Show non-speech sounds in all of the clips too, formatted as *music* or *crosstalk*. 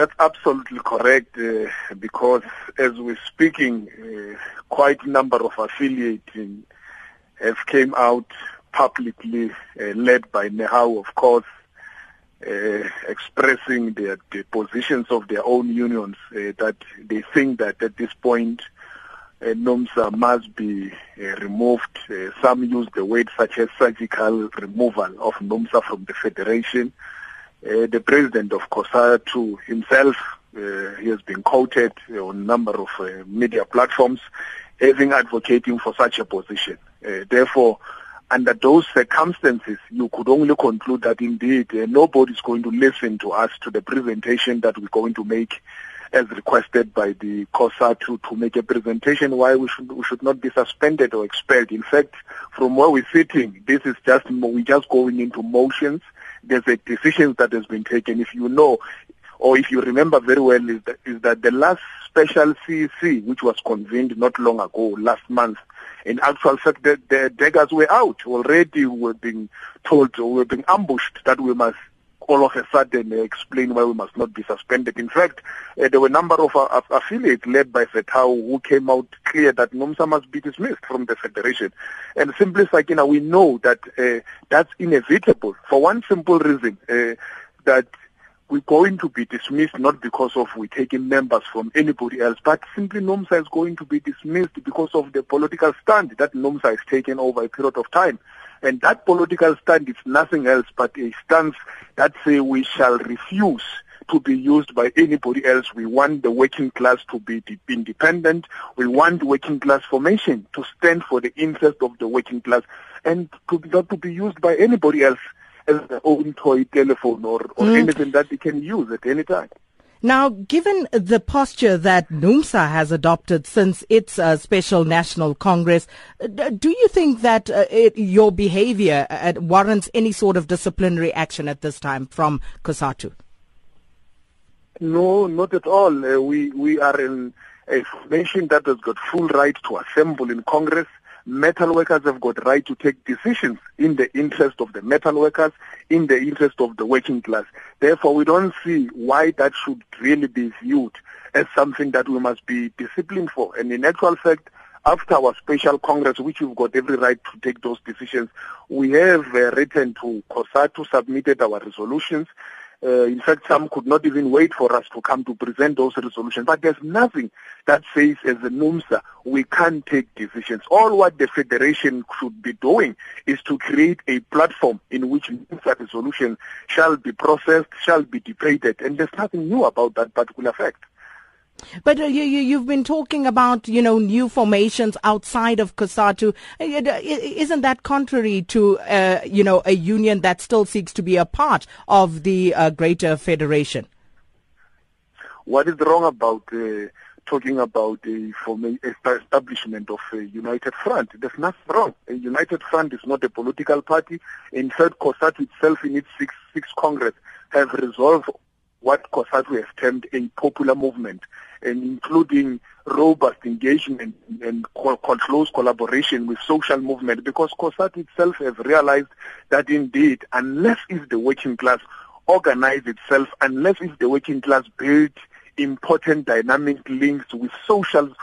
That's absolutely correct uh, because as we're speaking, uh, quite a number of affiliates have came out publicly, uh, led by NEHAWU, of course, uh, expressing their, the positions of their own unions uh, that they think that at this point uh, NUMSA must be removed. Some use the word such as surgical removal of NUMSA from the federation. Uh, the president of COSATU himself, uh, he has been quoted on a number of uh, media platforms having advocating for such a position. therefore, under those circumstances, you could only conclude that indeed uh, nobody is going to listen to us to the presentation that we're going to make as requested by the COSATU to make a presentation why we should, we should not be suspended or expelled. In fact, from where we're sitting, this is just, we're just going into motions. There's a decision that has been taken. If you know, or if you remember very well, is that, is that the last special CEC, which was convened not long ago, last month, in actual fact, the, the daggers were out already. We were being told, we were being ambushed that we must all of a sudden explain why we must not be suspended. In fact, uh, there were a number of uh, affiliates led by FETAW who came out clear that NUMSA must be dismissed from the federation. And simply, Sakina, we know that uh, that's inevitable for one simple reason, uh, that we're going to be dismissed not because of we taking members from anybody else, but simply NUMSA is going to be dismissed because of the political stand that NUMSA has taken over a period of time. And that political stand is nothing else but a stance that say we shall refuse to be used by anybody else. We want the working class to be independent. We want working class formation to stand for the interest of the working class and to not to be used by anybody else as their own toy telephone or, or mm. anything that they can use at any time. Now, given the posture that NUMSA has adopted since its uh, special national congress, uh, do you think that uh, it, your behavior uh, warrants any sort of disciplinary action at this time from COSATU? No, not at all. Uh, we we are in a nation that has got full right to assemble in Congress metal workers have got right to take decisions in the interest of the metal workers, in the interest of the working class. Therefore, we don't see why that should really be viewed as something that we must be disciplined for. And in actual fact, after our special congress, which we've got every right to take those decisions, we have uh, written to COSATU, submitted our resolutions, uh, in fact, some could not even wait for us to come to present those resolutions. But there's nothing that says as a NUMSA we can't take decisions. All what the Federation should be doing is to create a platform in which NUMSA resolutions shall be processed, shall be debated. And there's nothing new about that particular fact. But uh, you, you, have been talking about, you know, new formations outside of COSATU. Uh, isn't that contrary to, uh, you know, a union that still seeks to be a part of the uh, greater federation? What is wrong about uh, talking about the establishment of a united front? There's nothing wrong. A united front is not a political party. In fact, COSATU itself in its sixth, sixth Congress have resolved what COSATU has termed a popular movement and including robust engagement and close collaboration with social movement because COSATU itself has realized that indeed, unless if the working class organize itself, unless if the working class build important dynamic links with social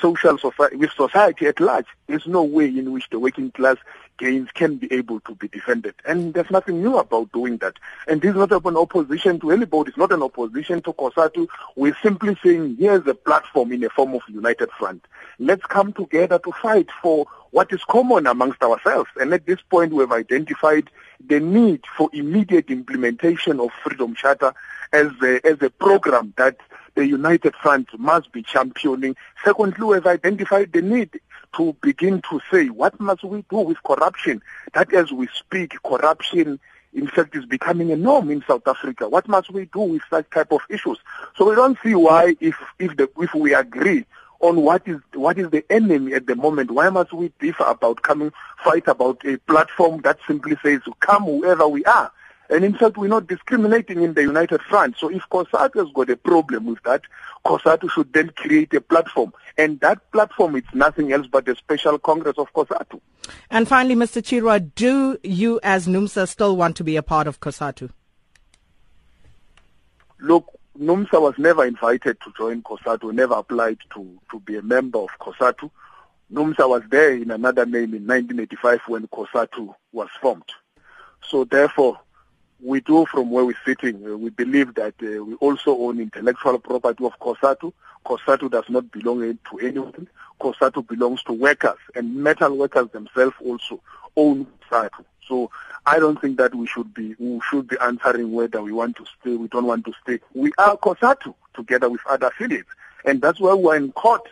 social society, with society at large, there's no way in which the working class gains can be able to be defended. And there's nothing new about doing that. And this is not an opposition to anybody. It's not an opposition to COSATU. We're simply saying here's a platform in a form of united front. Let's come together to fight for what is common amongst ourselves. And at this point, we've identified the need for immediate implementation of Freedom Charter as a, as a program that the United Front must be championing. Secondly, we have identified the need to begin to say, what must we do with corruption? That as we speak, corruption in fact is becoming a norm in South Africa. What must we do with such type of issues? So we don't see why if if the if we agree on what is what is the enemy at the moment, why must we differ about coming fight about a platform that simply says come whoever we are? And in fact, we're not discriminating in the United Front. So if COSATU has got a problem with that, COSATU should then create a platform. And that platform is nothing else but a special Congress of COSATU. And finally, Mr. Chirwa, do you as NUMSA still want to be a part of COSATU? Look, NUMSA was never invited to join COSATU, never applied to, to be a member of COSATU. NUMSA was there in another name in 1985 when COSATU was formed. So therefore, we do from where we're sitting, uh, we believe that uh, we also own intellectual property of COSATU. COSATU does not belong to anyone. COSATU belongs to workers, and metal workers themselves also own COSATU. So I don't think that we should be we should be answering whether we want to stay, we don't want to stay. We are COSATU together with other affiliates, and that's why we're in court,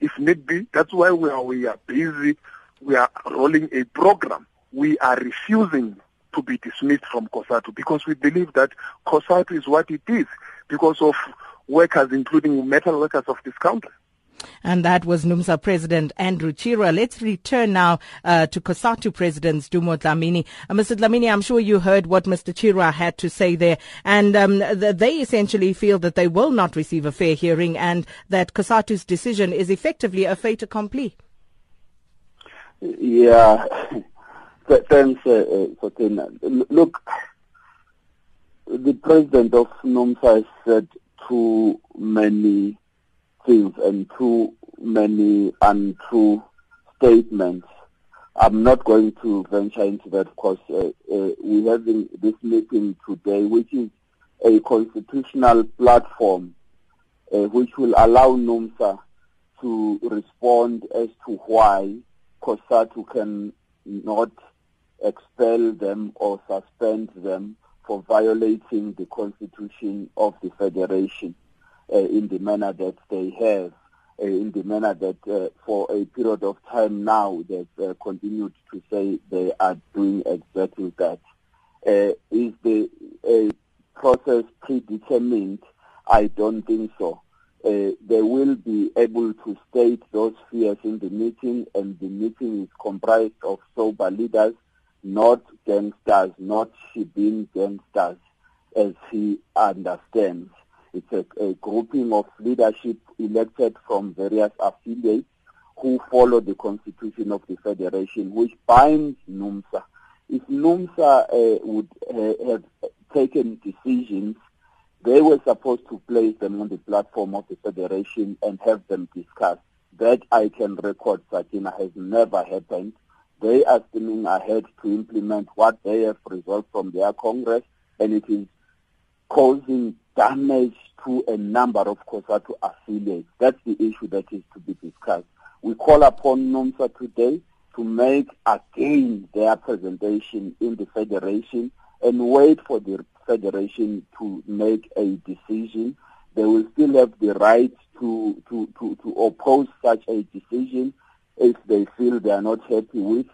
if need be. That's why we are we are busy. We are rolling a program. We are refusing to be dismissed from COSATU because we believe that COSATU is what it is because of workers, including metal workers of this country. And that was NUMSA President Andrew Chirwa. Let's return now uh, to COSATU President Dumo Dlamini. Uh, Mr. Dlamini, I'm sure you heard what Mr. Chirwa had to say there. And um, th- they essentially feel that they will not receive a fair hearing and that COSATU's decision is effectively a fait accompli. Yeah. Thanks, uh, uh Look, the president of NUMSA has said too many things and too many untrue statements. I'm not going to venture into that because uh, uh, we're having this meeting today, which is a constitutional platform uh, which will allow NUMSA to respond as to why COSATU can not expel them or suspend them for violating the constitution of the federation uh, in the manner that they have, uh, in the manner that uh, for a period of time now they've uh, continued to say they are doing exactly that. Uh, is the uh, process predetermined? I don't think so. they will be able to state those fears in the meeting and the meeting is comprised of sober leaders not gangsters, not shebeen gangsters, as he understands. It's a, a grouping of leadership elected from various affiliates who follow the constitution of the federation, which binds NUMSA. If NUMSA uh, would uh, have taken decisions, they were supposed to place them on the platform of the federation and have them discussed. That I can record, Sakina, has never happened. They are steaming ahead to implement what they have resolved from their Congress, and it is causing damage to a number of COSATU affiliates. That's the issue that is to be discussed. We call upon NUMSA today to make again their presentation in the Federation and wait for the Federation to make a decision. They will still have the right to, to, to, to oppose such a decision if they feel they are not happy with.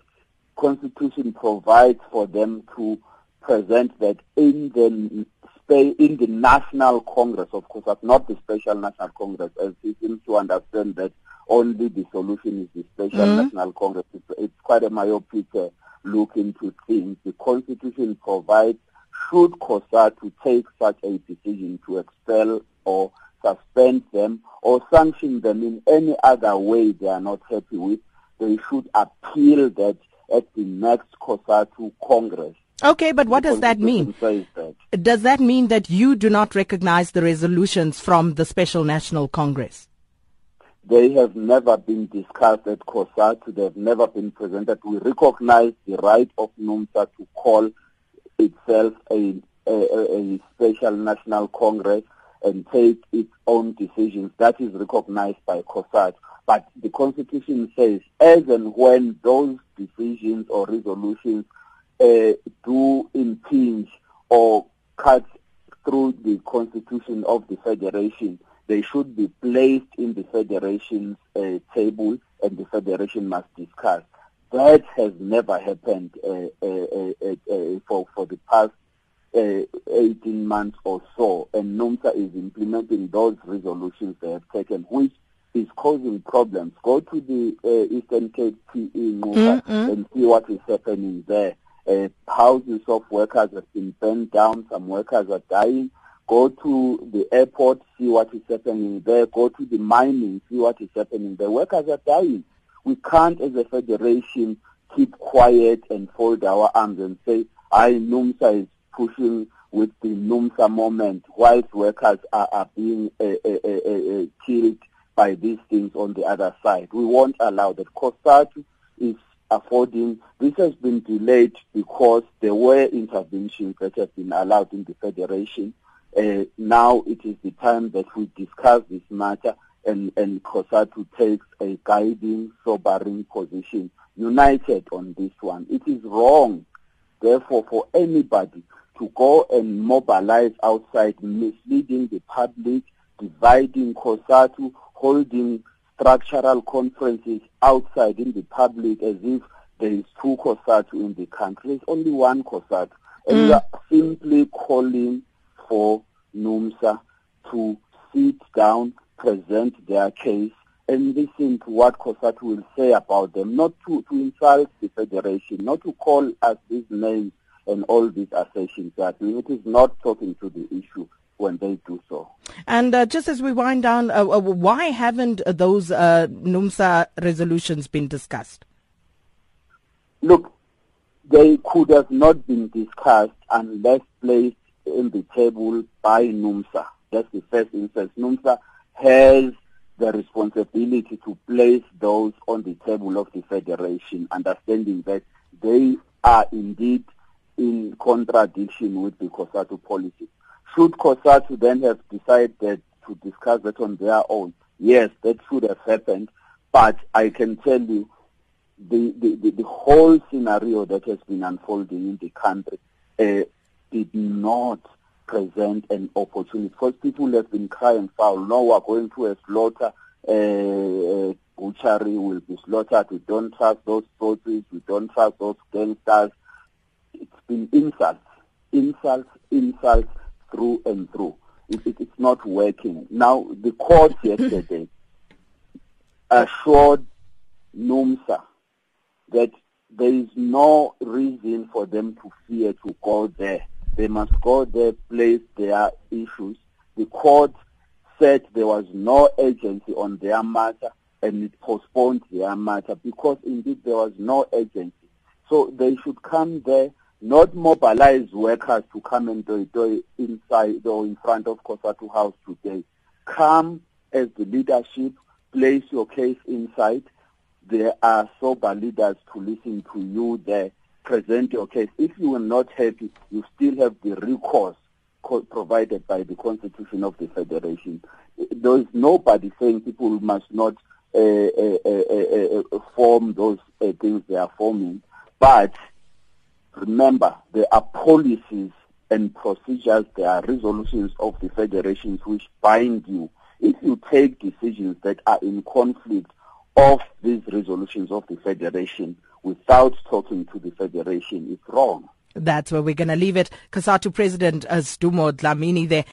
Constitution provides for them to present that in the in the National Congress, of course, not the Special National Congress, as he seems to understand that only the solution is the Special mm-hmm. National Congress. It's, it's, quite a myopic uh, look into things. The Constitution provides should COSATU take such a decision to expel or suspend them or sanction them in any other way they are not happy with, they should appeal that at the next COSATU Congress. Okay, but what does that mean? That. Does that mean that you do not recognize the resolutions from the Special National Congress? They have never been discussed at COSATU. They have never been presented. We recognize the right of NUMSA to call itself a, a, a Special National Congress and take its own decisions. That is recognized by COSATU. But the Constitution says, as and when those decisions or resolutions uh, do impinge or cut through the Constitution of the Federation, they should be placed in the Federation's uh, table and the Federation must discuss. That has never happened uh, uh, uh, uh for, for the past 18 months or so, and NUMSA is implementing those resolutions they have taken, which is causing problems. Go to the uh, Eastern Cape PE mm-hmm. and see what is happening there. Uh, houses of workers have been burned down. Some workers are dying. Go to the airport, see what is happening there. Go to the mining, see what is happening there. Workers are dying. We can't, as a federation, keep quiet and fold our arms and say, I, NUMSA is pushing with the NUMSA moment whilst workers are, are being uh, uh, uh, killed by these things on the other side. We won't allow that. COSATU is affording, this has been delayed because there were interventions that have been allowed in the Federation. Uh, now it is the time that we discuss this matter and, and COSATU takes a guiding, sobering position, united on this one. It is wrong, therefore, for anybody to go and mobilize outside, misleading the public, dividing COSATU, holding structural conferences outside in the public as if there is two COSATU in the country. There's only one COSATU. And mm. we are simply calling for NUMSA to sit down, present their case, and listen to what COSATU will say about them, not to, to insult the Federation, not to call us these names and all these assertions that it is not talking to the issue when they do so. And uh, just as we wind down, uh, uh why haven't those uh, NUMSA resolutions been discussed? Look, they could have not been discussed unless placed in the table by NUMSA. That's the first instance. NUMSA has the responsibility to place those on the table of the Federation, understanding that they are indeed in contradiction with the COSATU policy. Should COSATU then have decided to discuss that on their own? Yes, that should have happened, but I can tell you the, the, the, whole scenario that has been unfolding in the country uh, did not present an opportunity because people have been crying foul. No, we're going to a slaughter. Uh, butchery will be slaughtered. We don't trust those sources. We don't trust those gangsters. It's been insults, insults, insults through and through. It, it, it's not working. Now, the court *laughs* yesterday assured NUMSA that there is no reason for them to fear to go there. They must go there, place their issues. The court said there was no agency on their matter and it postponed their matter because indeed there was no agency. So they should come there, not mobilize workers to come and do it inside or in front of COSATU House today. Come as the leadership, place your case inside, there are sober leaders to listen to you there. Present your case. If you are not happy, you still have the recourse provided by the Constitution of the Federation. There is nobody saying people must not uh, uh, uh, uh form those uh, things they are forming. But remember, there are policies and procedures, there are resolutions of the federations which bind you. If you take decisions that are in conflict of these resolutions of the Federation without talking to the Federation is wrong. That's where we're going to leave it. COSATU President uh, Sdumo Dlamini there.